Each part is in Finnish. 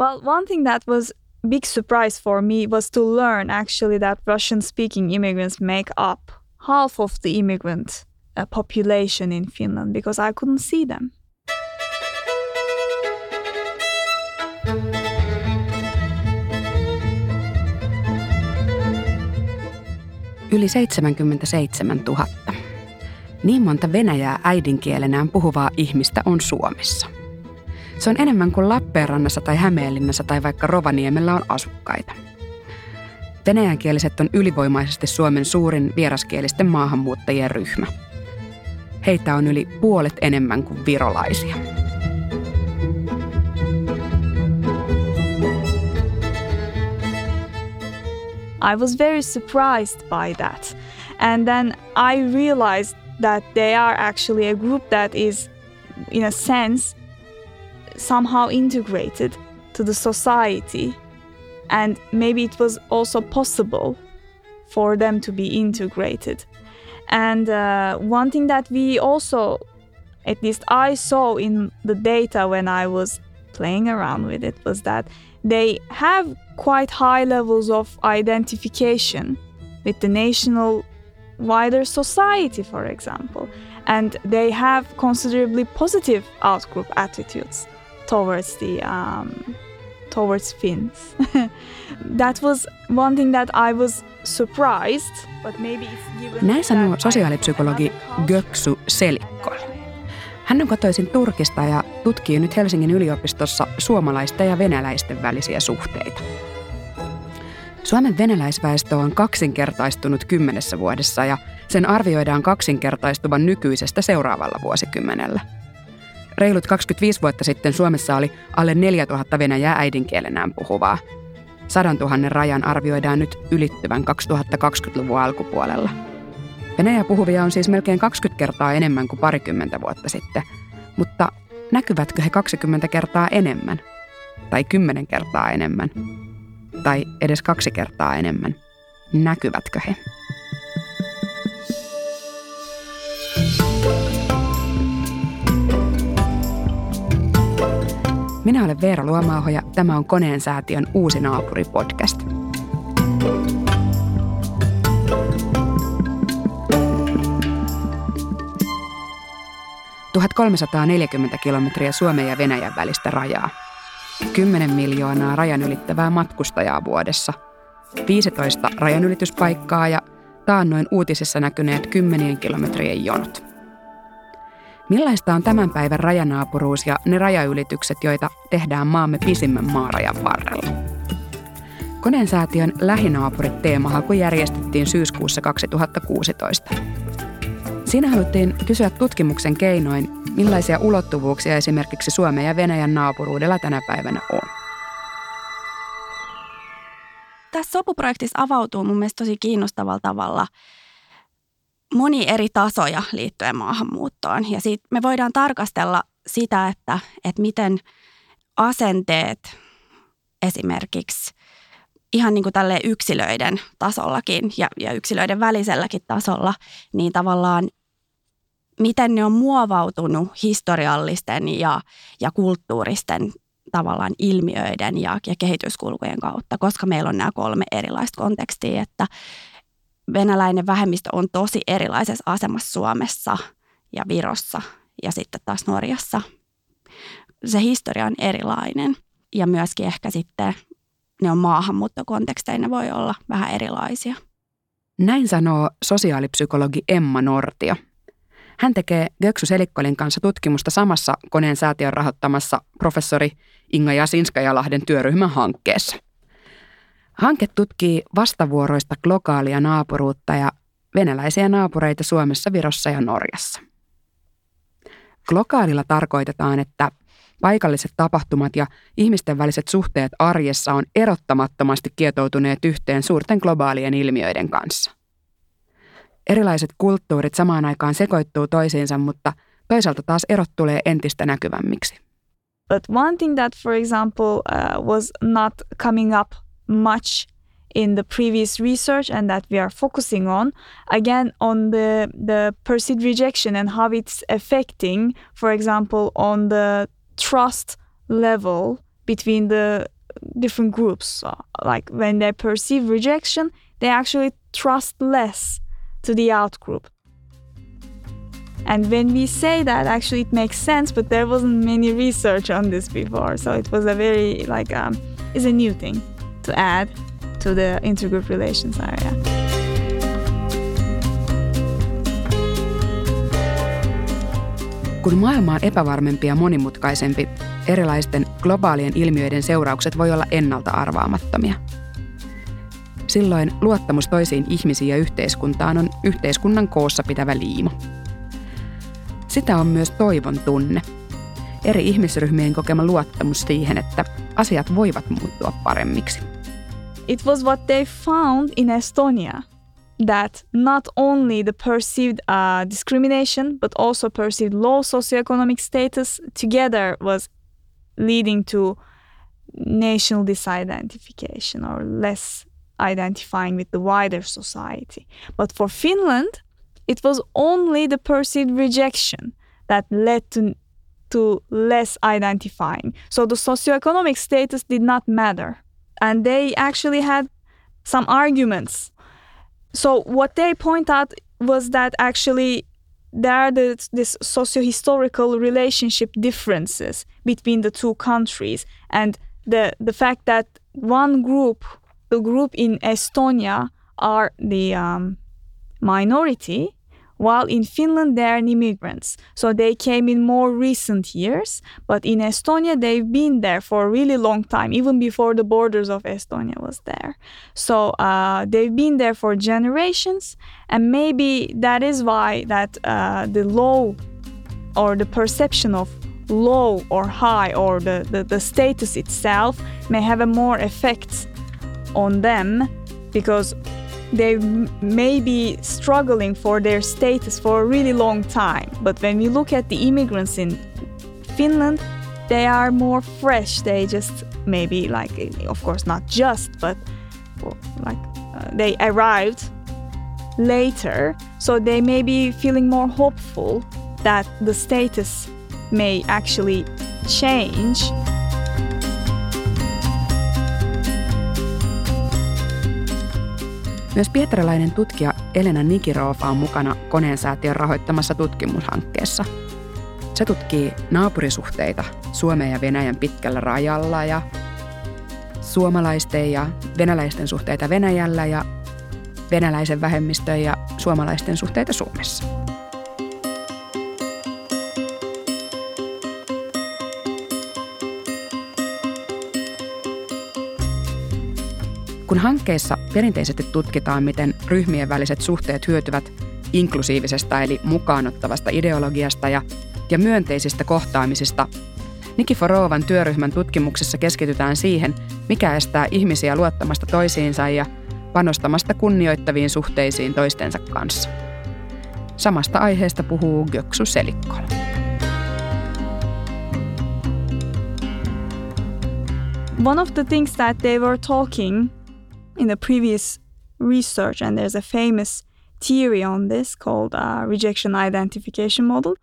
Well, one thing that was big surprise for me was to learn actually that Russian speaking immigrants make up half of the immigrant uh, population in Finland because I couldn't see them. Yli 77 000. Niin monta venäjää äidinkielenään puhuvaa ihmistä on Suomessa – se on enemmän kuin Lappeenrannassa tai Hämeenlinnassa tai vaikka Rovaniemellä on asukkaita. Venäjänkieliset on ylivoimaisesti Suomen suurin vieraskielisten maahanmuuttajien ryhmä. Heitä on yli puolet enemmän kuin virolaisia. I was very surprised by that. And then I realized that they are actually a group that is, in a sense, somehow integrated to the society. And maybe it was also possible for them to be integrated. And uh, one thing that we also, at least I saw in the data when I was playing around with it, was that they have quite high levels of identification with the national wider society, for example. And they have considerably positive outgroup attitudes towards the um, towards Finns. that was one thing that I was surprised, but maybe it's given Näin sanoo sosiaalipsykologi Göksu Selikko. Hän on kotoisin Turkista ja tutkii nyt Helsingin yliopistossa suomalaisten ja venäläisten välisiä suhteita. Suomen venäläisväestö on kaksinkertaistunut kymmenessä vuodessa ja sen arvioidaan kaksinkertaistuvan nykyisestä seuraavalla vuosikymmenellä – Reilut 25 vuotta sitten Suomessa oli alle 4000 venäjää äidinkielenään puhuvaa. Sadan tuhannen rajan arvioidaan nyt ylittyvän 2020-luvun alkupuolella. Venäjä puhuvia on siis melkein 20 kertaa enemmän kuin parikymmentä vuotta sitten, mutta näkyvätkö he 20 kertaa enemmän? Tai 10 kertaa enemmän? Tai edes kaksi kertaa enemmän? Näkyvätkö he? Minä olen Veera Luomaaho ja tämä on Koneen säätiön Uusi naapuri podcast. ...1340 kilometriä Suomen ja Venäjän välistä rajaa. 10 miljoonaa rajan ylittävää matkustajaa vuodessa. 15 rajanylityspaikkaa ja taannoin uutisissa näkyneet kymmenien kilometrien jonot. Millaista on tämän päivän rajanaapuruus ja ne rajaylitykset, joita tehdään maamme pisimmän maarajan varrella? Koneen lähinaapurit teemahaku järjestettiin syyskuussa 2016. Siinä haluttiin kysyä tutkimuksen keinoin, millaisia ulottuvuuksia esimerkiksi Suomen ja Venäjän naapuruudella tänä päivänä on. Tässä sopuprojektissa avautuu mun mielestä tosi kiinnostavalla tavalla – moni eri tasoja liittyen maahanmuuttoon. Ja siitä me voidaan tarkastella sitä, että, että miten asenteet esimerkiksi ihan niin kuin tälle yksilöiden tasollakin ja, ja yksilöiden väliselläkin tasolla, niin tavallaan miten ne on muovautunut historiallisten ja, ja kulttuuristen tavallaan ilmiöiden ja, ja kehityskulkujen kautta, koska meillä on nämä kolme erilaista kontekstia, että venäläinen vähemmistö on tosi erilaisessa asemassa Suomessa ja Virossa ja sitten taas Norjassa. Se historia on erilainen ja myöskin ehkä sitten ne on maahanmuuttokonteksteina voi olla vähän erilaisia. Näin sanoo sosiaalipsykologi Emma Nortio. Hän tekee Göksu Selikkolin kanssa tutkimusta samassa koneen säätiön rahoittamassa professori Inga Jasinskajalahden työryhmän hankkeessa – Hanke tutkii vastavuoroista glokaalia naapuruutta ja venäläisiä naapureita Suomessa, Virossa ja Norjassa. Glokaalilla tarkoitetaan, että paikalliset tapahtumat ja ihmisten väliset suhteet arjessa on erottamattomasti kietoutuneet yhteen suurten globaalien ilmiöiden kanssa. Erilaiset kulttuurit samaan aikaan sekoittuu toisiinsa, mutta toisaalta taas erot tulee entistä näkyvämmiksi. But one thing that, for example, uh, was not coming up much in the previous research and that we are focusing on again on the the perceived rejection and how it's affecting for example on the trust level between the different groups. So, like when they perceive rejection, they actually trust less to the out group. And when we say that, actually it makes sense, but there wasn't many research on this before. So it was a very like um, is a new thing to add to the intergroup relations area. Kun maailma on epävarmempi ja monimutkaisempi, erilaisten globaalien ilmiöiden seuraukset voi olla ennalta arvaamattomia. Silloin luottamus toisiin ihmisiin ja yhteiskuntaan on yhteiskunnan koossa pitävä liimo. Sitä on myös toivon tunne. Eri ihmisryhmien kokema luottamus siihen, että asiat voivat muuttua paremmiksi. It was what they found in Estonia that not only the perceived uh, discrimination but also perceived low socioeconomic status together was leading to national disidentification or less identifying with the wider society. But for Finland, it was only the perceived rejection that led to, to less identifying. So the socioeconomic status did not matter. And they actually had some arguments. So what they point out was that actually there are the, this socio-historical relationship differences between the two countries and the, the fact that one group, the group in Estonia, are the um, minority while in Finland they are immigrants. So they came in more recent years, but in Estonia they've been there for a really long time, even before the borders of Estonia was there. So uh, they've been there for generations, and maybe that is why that uh, the low or the perception of low or high or the, the, the status itself may have a more effect on them because they may be struggling for their status for a really long time. But when we look at the immigrants in Finland, they are more fresh. They just maybe like, of course, not just, but like uh, they arrived later. So they may be feeling more hopeful that the status may actually change. Myös pietarilainen tutkija Elena Nikirova on mukana koneensäätiön rahoittamassa tutkimushankkeessa. Se tutkii naapurisuhteita Suomen ja Venäjän pitkällä rajalla ja suomalaisten ja venäläisten suhteita Venäjällä ja venäläisen vähemmistön ja suomalaisten suhteita Suomessa. Kun hankkeessa perinteisesti tutkitaan, miten ryhmien väliset suhteet hyötyvät inklusiivisesta eli mukaanottavasta ideologiasta ja, ja myönteisistä kohtaamisista, Nikiforovan työryhmän tutkimuksessa keskitytään siihen, mikä estää ihmisiä luottamasta toisiinsa ja panostamasta kunnioittaviin suhteisiin toistensa kanssa. Samasta aiheesta puhuu Göksu Selikkola. One of the things that they were talking in the previous research, and there's a famous theory on this called uh, rejection identification model.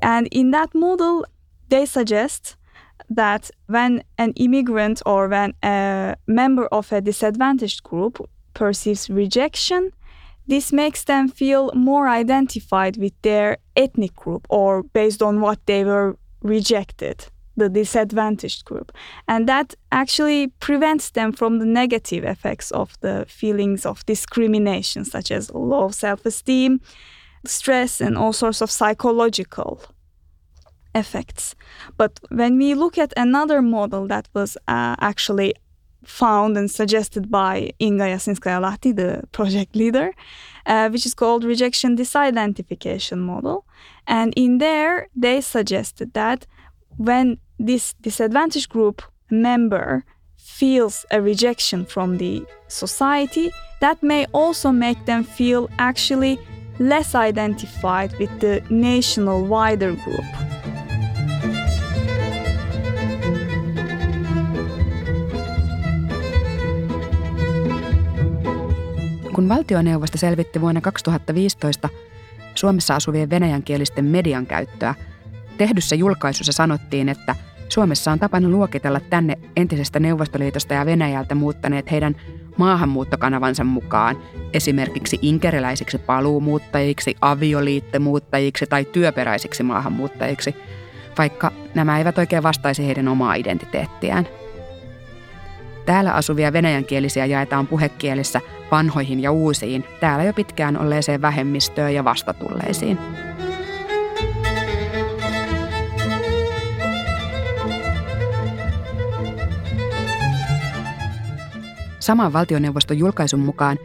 And in that model, they suggest that when an immigrant or when a member of a disadvantaged group perceives rejection, this makes them feel more identified with their ethnic group or based on what they were rejected the disadvantaged group. And that actually prevents them from the negative effects of the feelings of discrimination, such as low self esteem, stress, and all sorts of psychological effects. But when we look at another model that was uh, actually found and suggested by Inga Jasinskaya-Lahti, the project leader, uh, which is called rejection disidentification model. And in there, they suggested that when this disadvantaged group member feels a rejection from the society, that may also make them feel actually less identified with the national wider group. Kun valtioneuvosto selvitti vuonna 2015 Suomessa asuvien venäjänkielisten median käyttöä, tehdyssä julkaisussa sanottiin, että Suomessa on tapana luokitella tänne entisestä Neuvostoliitosta ja Venäjältä muuttaneet heidän maahanmuuttokanavansa mukaan esimerkiksi inkeriläisiksi paluumuuttajiksi, avioliittomuuttajiksi tai työperäisiksi maahanmuuttajiksi, vaikka nämä eivät oikein vastaisi heidän omaa identiteettiään. Täällä asuvia venäjänkielisiä jaetaan puhekielissä vanhoihin ja uusiin, täällä jo pitkään olleeseen vähemmistöön ja vastatulleisiin. Saman valtioneuvoston julkaisun mukaan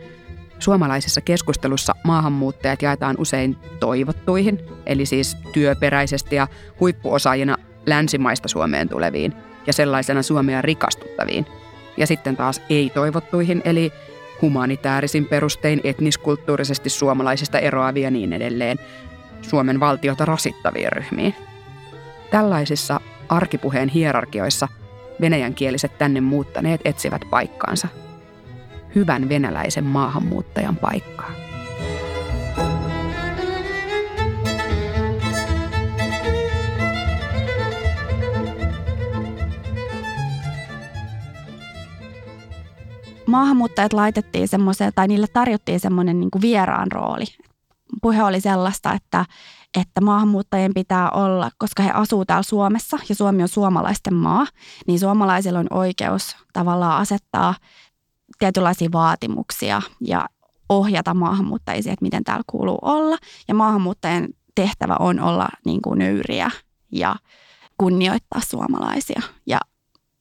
suomalaisessa keskustelussa maahanmuuttajat jaetaan usein toivottuihin, eli siis työperäisesti ja huippuosaajina länsimaista Suomeen tuleviin ja sellaisena Suomea rikastuttaviin. Ja sitten taas ei-toivottuihin, eli humanitaarisin perustein etniskulttuurisesti suomalaisista eroavia ja niin edelleen, Suomen valtiota rasittaviin ryhmiin. Tällaisissa arkipuheen hierarkioissa venäjänkieliset tänne muuttaneet etsivät paikkaansa – hyvän venäläisen maahanmuuttajan paikkaa. Maahanmuuttajat laitettiin semmoiseen, tai niille tarjottiin semmoinen niin vieraan rooli. Puhe oli sellaista, että, että maahanmuuttajien pitää olla, koska he asuu täällä Suomessa ja Suomi on suomalaisten maa, niin suomalaisilla on oikeus tavallaan asettaa tietynlaisia vaatimuksia ja ohjata maahanmuuttajia, että miten täällä kuuluu olla. Ja maahanmuuttajien tehtävä on olla niin kuin nöyriä ja kunnioittaa suomalaisia. Ja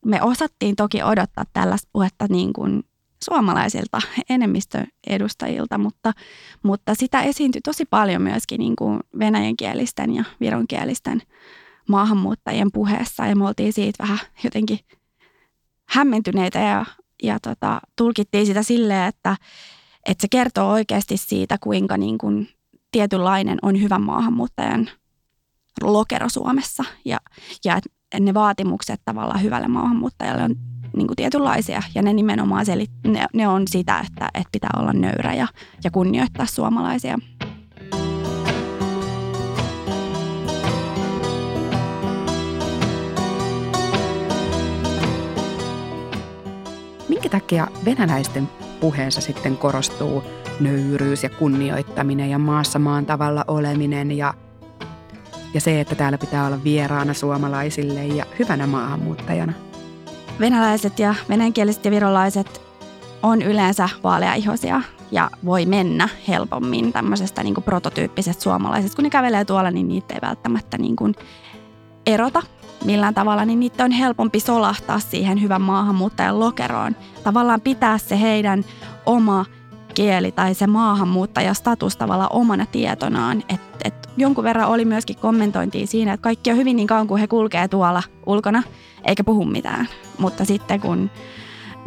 me osattiin toki odottaa tällaista puhetta niin kuin suomalaisilta enemmistöedustajilta, mutta, mutta sitä esiintyi tosi paljon myöskin niin kuin venäjänkielisten ja vironkielisten maahanmuuttajien puheessa. Ja me oltiin siitä vähän jotenkin hämmentyneitä ja ja tota, tulkittiin sitä silleen, että, että se kertoo oikeasti siitä, kuinka niin kuin tietynlainen on hyvän maahanmuuttajan lokero Suomessa ja, ja ne vaatimukset tavallaan hyvälle maahanmuuttajalle on niin kuin tietynlaisia ja ne nimenomaan selit, ne, ne on sitä, että, että pitää olla nöyrä ja, ja kunnioittaa suomalaisia. Takia venäläisten puheessa sitten korostuu nöyryys ja kunnioittaminen ja maassa maan tavalla oleminen ja, ja se, että täällä pitää olla vieraana suomalaisille ja hyvänä maahanmuuttajana? Venäläiset ja venäjänkieliset ja virolaiset on yleensä vaaleaihoisia ja voi mennä helpommin tämmöisestä niin prototyyppisestä suomalaisesta. Kun ne kävelee tuolla, niin niitä ei välttämättä niin kuin erota millään tavalla, niin niitä on helpompi solahtaa siihen hyvän maahanmuuttajan lokeroon. Tavallaan pitää se heidän oma kieli tai se maahanmuuttajastatus tavallaan omana tietonaan. Et, et jonkun verran oli myöskin kommentointia siinä, että kaikki on hyvin niin kauan kuin he kulkee tuolla ulkona, eikä puhu mitään. Mutta sitten kun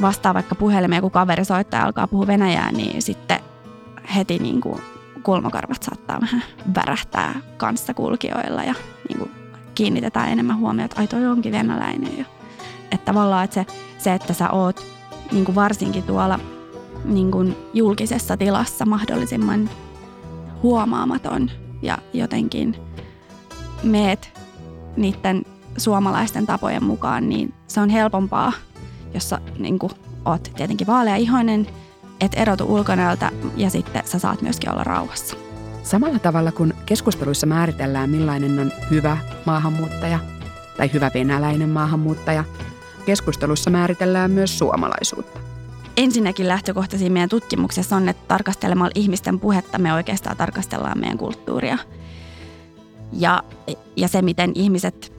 vastaa vaikka puhelimeen, kun kaveri soittaa ja alkaa puhua venäjää, niin sitten heti niin kuin kulmakarvat saattaa vähän värähtää kanssakulkijoilla ja niin kuin kiinnitetään enemmän huomiota, että ai toi onkin venäläinen. Ja, että tavallaan että se, se, että sä oot niin kuin varsinkin tuolla niin kuin julkisessa tilassa mahdollisimman huomaamaton ja jotenkin meet niiden suomalaisten tapojen mukaan, niin se on helpompaa, jos sä niin kuin, oot tietenkin vaaleaihoinen, et erotu ulkonäöltä ja sitten sä saat myöskin olla rauhassa. Samalla tavalla kun keskusteluissa määritellään, millainen on hyvä maahanmuuttaja tai hyvä venäläinen maahanmuuttaja, keskustelussa määritellään myös suomalaisuutta. Ensinnäkin lähtökohtaisia meidän tutkimuksessa on, että tarkastelemalla ihmisten puhetta me oikeastaan tarkastellaan meidän kulttuuria. Ja, ja se, miten ihmiset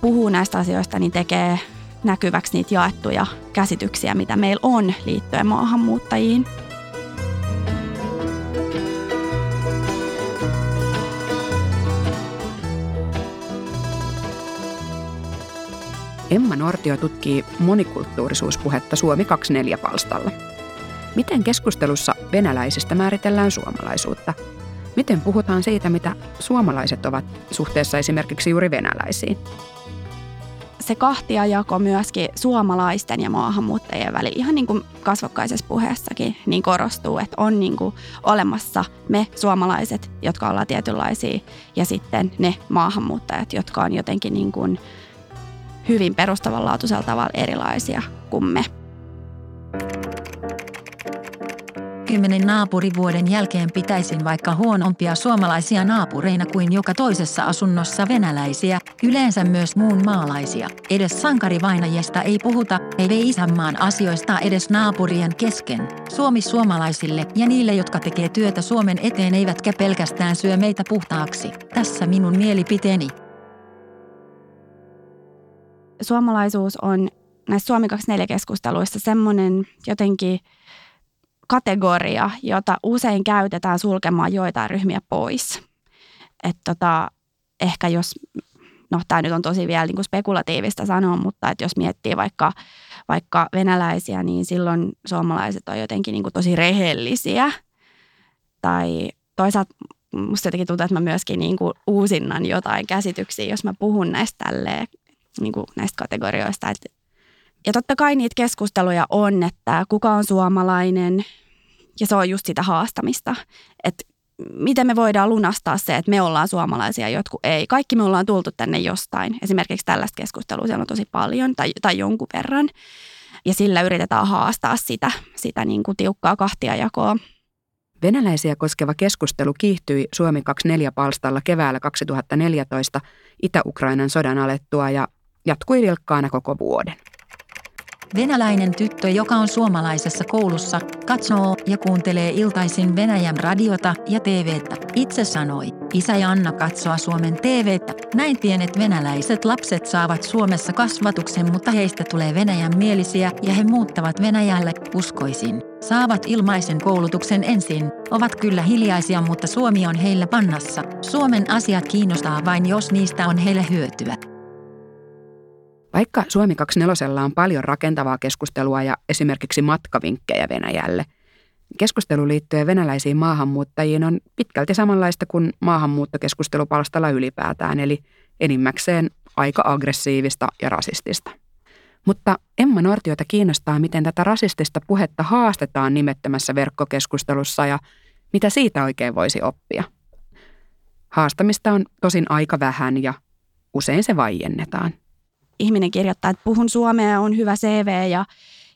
puhuu näistä asioista, niin tekee näkyväksi niitä jaettuja käsityksiä, mitä meillä on liittyen maahanmuuttajiin – Emma Nortio tutkii monikulttuurisuuspuhetta Suomi 24 palstalla. Miten keskustelussa venäläisistä määritellään suomalaisuutta? Miten puhutaan siitä, mitä suomalaiset ovat suhteessa esimerkiksi juuri venäläisiin? Se kahtiajako myöskin suomalaisten ja maahanmuuttajien välillä, ihan niin kuin kasvokkaisessa puheessakin, niin korostuu, että on niin kuin olemassa me suomalaiset, jotka ollaan tietynlaisia, ja sitten ne maahanmuuttajat, jotka on jotenkin niin kuin hyvin perustavanlaatuisella tavalla erilaisia kuin me. Kymmenen naapurivuoden jälkeen pitäisin vaikka huonompia suomalaisia naapureina kuin joka toisessa asunnossa venäläisiä, yleensä myös muun maalaisia. Edes sankarivainajesta ei puhuta, ei isänmaan asioista edes naapurien kesken. Suomi suomalaisille ja niille, jotka tekee työtä Suomen eteen eivätkä pelkästään syö meitä puhtaaksi. Tässä minun mielipiteeni. Suomalaisuus on näissä Suomi 24-keskusteluissa semmoinen jotenkin – kategoria, jota usein käytetään sulkemaan joitain ryhmiä pois. Et tota, ehkä jos, no tämä nyt on tosi vielä niin kuin spekulatiivista sanoa, mutta että jos miettii vaikka, vaikka venäläisiä, niin silloin suomalaiset on jotenkin niin kuin tosi rehellisiä. Tai toisaalta musta jotenkin tuntuu, että mä myöskin niin kuin uusinnan jotain käsityksiä, jos mä puhun näistä tälleen, niin kuin näistä kategorioista. Että ja totta kai niitä keskusteluja on, että kuka on suomalainen, ja se on just sitä haastamista, että miten me voidaan lunastaa se, että me ollaan suomalaisia, jotkut ei. Kaikki me ollaan tultu tänne jostain. Esimerkiksi tällaista keskustelua siellä on tosi paljon tai, tai jonkun verran. Ja sillä yritetään haastaa sitä, sitä niin kuin tiukkaa kahtiajakoa. Venäläisiä koskeva keskustelu kiihtyi Suomi 24 palstalla keväällä 2014 Itä-Ukrainan sodan alettua ja jatkui vilkkaana koko vuoden. Venäläinen tyttö, joka on suomalaisessa koulussa, katsoo ja kuuntelee iltaisin Venäjän radiota ja TVtä. Itse sanoi, isä ja Anna katsoa Suomen TVtä. Näin pienet venäläiset lapset saavat Suomessa kasvatuksen, mutta heistä tulee Venäjän mielisiä ja he muuttavat Venäjälle, uskoisin. Saavat ilmaisen koulutuksen ensin, ovat kyllä hiljaisia, mutta Suomi on heillä pannassa. Suomen asiat kiinnostaa vain, jos niistä on heille hyötyä. Vaikka Suomi 24 on paljon rakentavaa keskustelua ja esimerkiksi matkavinkkejä Venäjälle, keskustelu liittyen venäläisiin maahanmuuttajiin on pitkälti samanlaista kuin maahanmuuttokeskustelupalstalla ylipäätään, eli enimmäkseen aika aggressiivista ja rasistista. Mutta Emma Nortiota kiinnostaa, miten tätä rasistista puhetta haastetaan nimettömässä verkkokeskustelussa ja mitä siitä oikein voisi oppia. Haastamista on tosin aika vähän ja usein se vaiennetaan ihminen kirjoittaa, että puhun suomea ja on hyvä CV ja,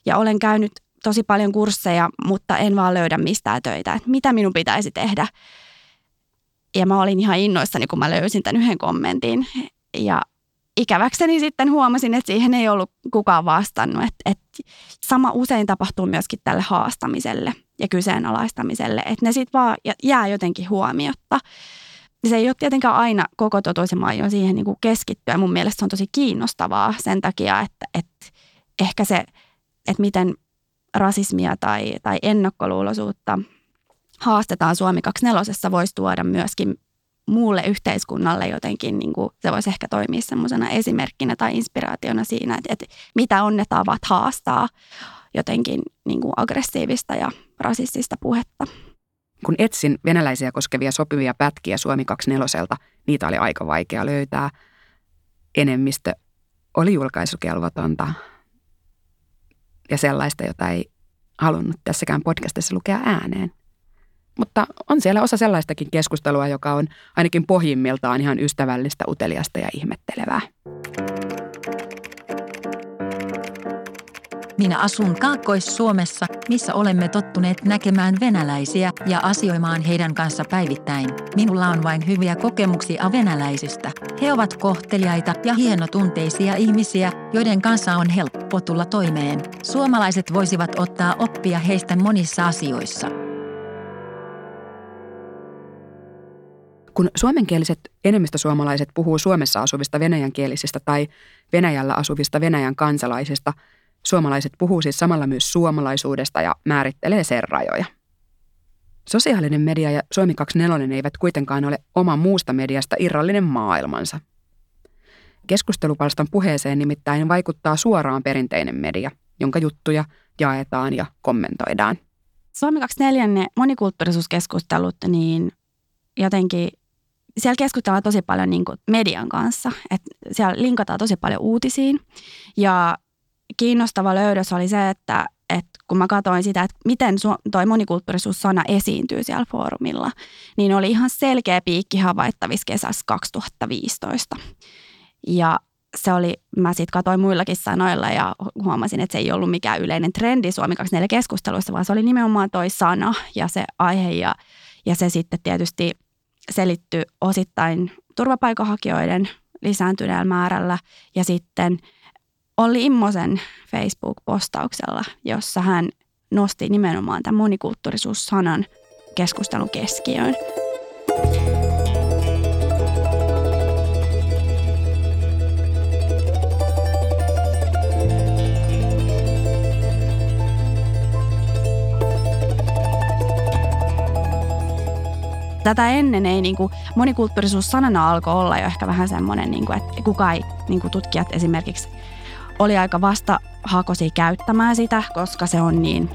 ja olen käynyt tosi paljon kursseja, mutta en vaan löydä mistään töitä. Että mitä minun pitäisi tehdä? Ja mä olin ihan innoissani, kun mä löysin tämän yhden kommentin. Ja ikäväkseni sitten huomasin, että siihen ei ollut kukaan vastannut. Että, että sama usein tapahtuu myöskin tälle haastamiselle ja kyseenalaistamiselle, että ne sitten vaan jää jotenkin huomiotta se ei ole tietenkään aina koko totuus ja siihen niin kuin keskittyä. Mun mielestä se on tosi kiinnostavaa sen takia, että, että ehkä se, että miten rasismia tai, tai ennakkoluuloisuutta haastetaan Suomi 24 voisi tuoda myöskin muulle yhteiskunnalle jotenkin, niin kuin se voisi ehkä toimia semmoisena esimerkkinä tai inspiraationa siinä, että, että mitä on ne tavat haastaa jotenkin niin kuin aggressiivista ja rasistista puhetta. Kun etsin venäläisiä koskevia sopivia pätkiä Suomi 24, niitä oli aika vaikea löytää. Enemmistö oli julkaisukelvotonta ja sellaista, jota ei halunnut tässäkään podcastissa lukea ääneen. Mutta on siellä osa sellaistakin keskustelua, joka on ainakin pohjimmiltaan ihan ystävällistä, uteliasta ja ihmettelevää. Minä asun Kaakkois-Suomessa, missä olemme tottuneet näkemään venäläisiä ja asioimaan heidän kanssa päivittäin. Minulla on vain hyviä kokemuksia venäläisistä. He ovat kohteliaita ja hienotunteisia ihmisiä, joiden kanssa on helppo tulla toimeen. Suomalaiset voisivat ottaa oppia heistä monissa asioissa. Kun suomenkieliset enemmistösuomalaiset puhuu Suomessa asuvista venäjänkielisistä tai Venäjällä asuvista Venäjän kansalaisista – Suomalaiset puhuu siis samalla myös suomalaisuudesta ja määrittelee sen rajoja. Sosiaalinen media ja Suomi 24 eivät kuitenkaan ole oma muusta mediasta irrallinen maailmansa. Keskustelupalstan puheeseen nimittäin vaikuttaa suoraan perinteinen media, jonka juttuja jaetaan ja kommentoidaan. Suomi 24 ne monikulttuurisuuskeskustelut, niin jotenkin siellä keskustellaan tosi paljon niin median kanssa. Et siellä linkataan tosi paljon uutisiin ja kiinnostava löydös oli se, että, että kun mä katsoin sitä, että miten toi monikulttuurisuus-sana esiintyy siellä foorumilla, niin oli ihan selkeä piikki havaittavissa kesässä 2015. Ja se oli, mä sitten katsoin muillakin sanoilla ja huomasin, että se ei ollut mikään yleinen trendi Suomi 24 keskusteluissa, vaan se oli nimenomaan toi sana ja se aihe ja, ja se sitten tietysti selittyi osittain turvapaikanhakijoiden lisääntyneellä määrällä ja sitten Olli Immosen Facebook-postauksella, jossa hän nosti nimenomaan tämän monikulttuurisuus-sanan keskustelun keskiöön. tätä ennen ei niin kuin, monikulttuurisuus sanana alkoi olla jo ehkä vähän semmoinen, niin kuin, että kuka ei, niin kuin tutkijat esimerkiksi oli aika vastahakoisia käyttämään sitä, koska se on niin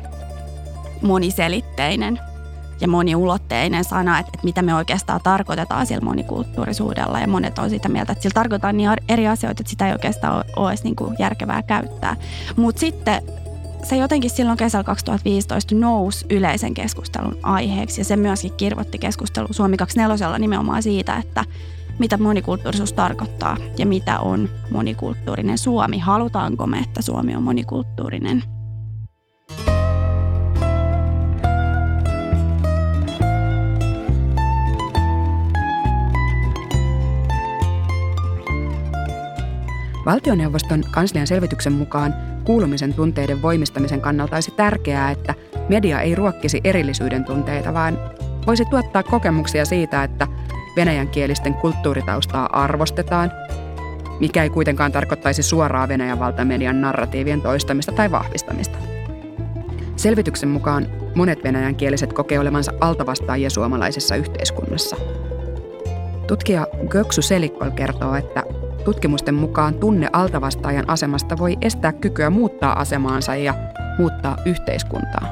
moniselitteinen ja moniulotteinen sana, että, että mitä me oikeastaan tarkoitetaan sillä monikulttuurisuudella. Ja monet on sitä mieltä, että sillä tarkoitetaan niin eri asioita, että sitä ei oikeastaan ole, edes niin kuin järkevää käyttää. Mutta sitten se jotenkin silloin kesällä 2015 nousi yleisen keskustelun aiheeksi ja se myöskin kirvoitti keskustelu Suomi 24 nimenomaan siitä, että mitä monikulttuurisuus tarkoittaa ja mitä on monikulttuurinen Suomi. Halutaanko me, että Suomi on monikulttuurinen? Valtioneuvoston kanslian selvityksen mukaan kuulumisen tunteiden voimistamisen kannalta olisi tärkeää, että media ei ruokkisi erillisyyden tunteita, vaan voisi tuottaa kokemuksia siitä, että venäjänkielisten kulttuuritaustaa arvostetaan, mikä ei kuitenkaan tarkoittaisi suoraa Venäjän valtamedian narratiivien toistamista tai vahvistamista. Selvityksen mukaan monet venäjänkieliset kokee olevansa altavastaajia suomalaisessa yhteiskunnassa. Tutkija Göksu Selikkol kertoo, että Tutkimusten mukaan tunne altavastaajan asemasta voi estää kykyä muuttaa asemaansa ja muuttaa yhteiskuntaa.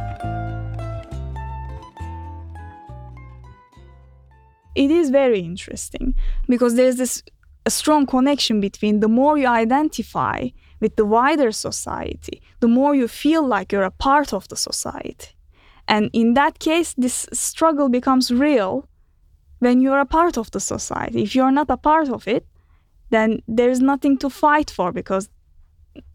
It is very interesting because there's this strong connection between the more you identify with the wider society, the more you feel like you're a part of the society. And in that case, this struggle becomes real when you're a part of the society. If you're not a part of it, then there's nothing to fight for because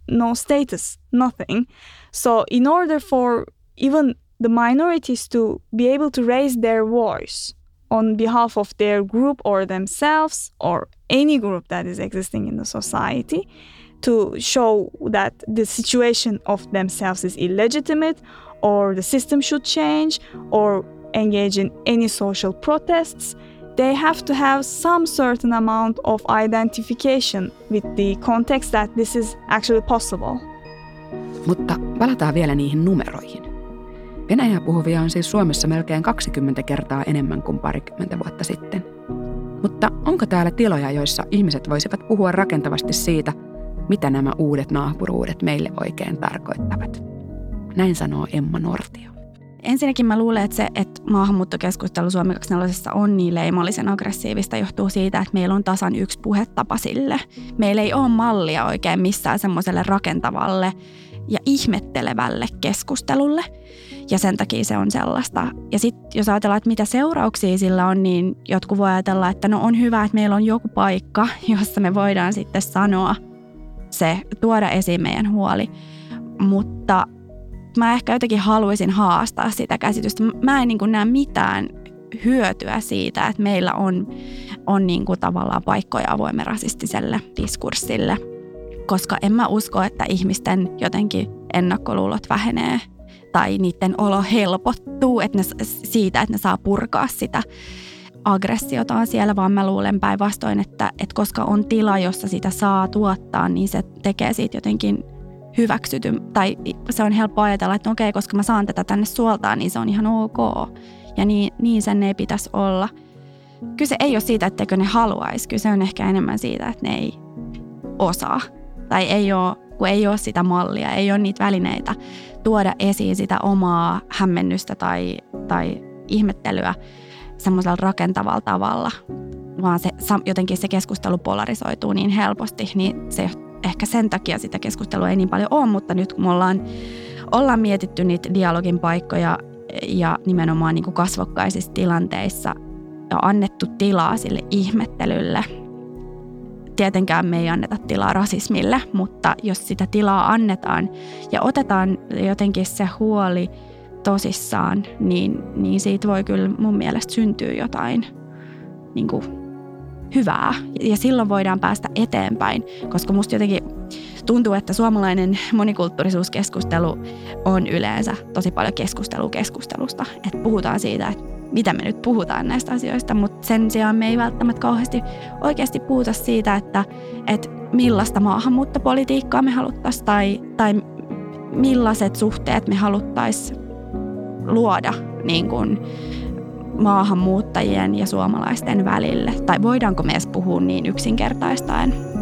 no status, nothing. So, in order for even the minorities to be able to raise their voice on behalf of their group or themselves or any group that is existing in the society, to show that the situation of themselves is illegitimate or the system should change or engage in any social protests, they have to have some certain amount of identification with the context that this is actually possible. Mutta palataan vielä niihin numeroihin. Venäjää puhuvia on siis Suomessa melkein 20 kertaa enemmän kuin parikymmentä vuotta sitten. Mutta onko täällä tiloja, joissa ihmiset voisivat puhua rakentavasti siitä, mitä nämä uudet naapuruudet meille oikein tarkoittavat? Näin sanoo Emma Nortio. Ensinnäkin mä luulen, että se, että maahanmuuttokeskustelu Suomi 24 on niin leimallisen aggressiivista, johtuu siitä, että meillä on tasan yksi puhetapa sille. Meillä ei ole mallia oikein missään semmoiselle rakentavalle ja ihmettelevälle keskustelulle. Ja sen takia se on sellaista. Ja sitten jos ajatellaan, että mitä seurauksia sillä on, niin jotkut voi ajatella, että no on hyvä, että meillä on joku paikka, jossa me voidaan sitten sanoa se, tuoda esiin meidän huoli. Mutta mä ehkä jotenkin haluaisin haastaa sitä käsitystä. Mä en niin näe mitään hyötyä siitä, että meillä on, on niin kuin tavallaan paikkoja avoimen rasistiselle diskurssille, koska en mä usko, että ihmisten jotenkin ennakkoluulot vähenee tai niiden olo helpottuu että ne, siitä, että ne saa purkaa sitä aggressiotaan siellä, vaan mä luulen päinvastoin, että, että koska on tila, jossa sitä saa tuottaa, niin se tekee siitä jotenkin hyväksyty, tai se on helppo ajatella, että no okei, koska mä saan tätä tänne suoltaan, niin se on ihan ok. Ja niin, niin sen ei pitäisi olla. Kyse ei ole siitä, etteikö ne haluaisi. Kyse on ehkä enemmän siitä, että ne ei osaa. Tai ei ole, kun ei ole sitä mallia, ei ole niitä välineitä tuoda esiin sitä omaa hämmennystä tai, tai ihmettelyä semmoisella rakentavalla tavalla, vaan se, jotenkin se keskustelu polarisoituu niin helposti, niin se ehkä sen takia sitä keskustelua ei niin paljon ole, mutta nyt kun me ollaan, ollaan mietitty niitä dialogin paikkoja ja nimenomaan niin kuin kasvokkaisissa tilanteissa ja annettu tilaa sille ihmettelylle tietenkään me ei anneta tilaa rasismille, mutta jos sitä tilaa annetaan ja otetaan jotenkin se huoli tosissaan, niin, niin siitä voi kyllä mun mielestä syntyä jotain niin kuin hyvää. Ja silloin voidaan päästä eteenpäin, koska musta jotenkin tuntuu, että suomalainen monikulttuurisuuskeskustelu on yleensä tosi paljon keskustelua keskustelusta. Että puhutaan siitä, että mitä me nyt puhutaan näistä asioista, mutta sen sijaan me ei välttämättä kauheasti oikeasti puhuta siitä, että, että millaista maahanmuuttopolitiikkaa me haluttaisiin tai, tai millaiset suhteet me haluttaisiin luoda niin kuin maahanmuuttajien ja suomalaisten välille. Tai voidaanko me edes puhua niin yksinkertaistaen?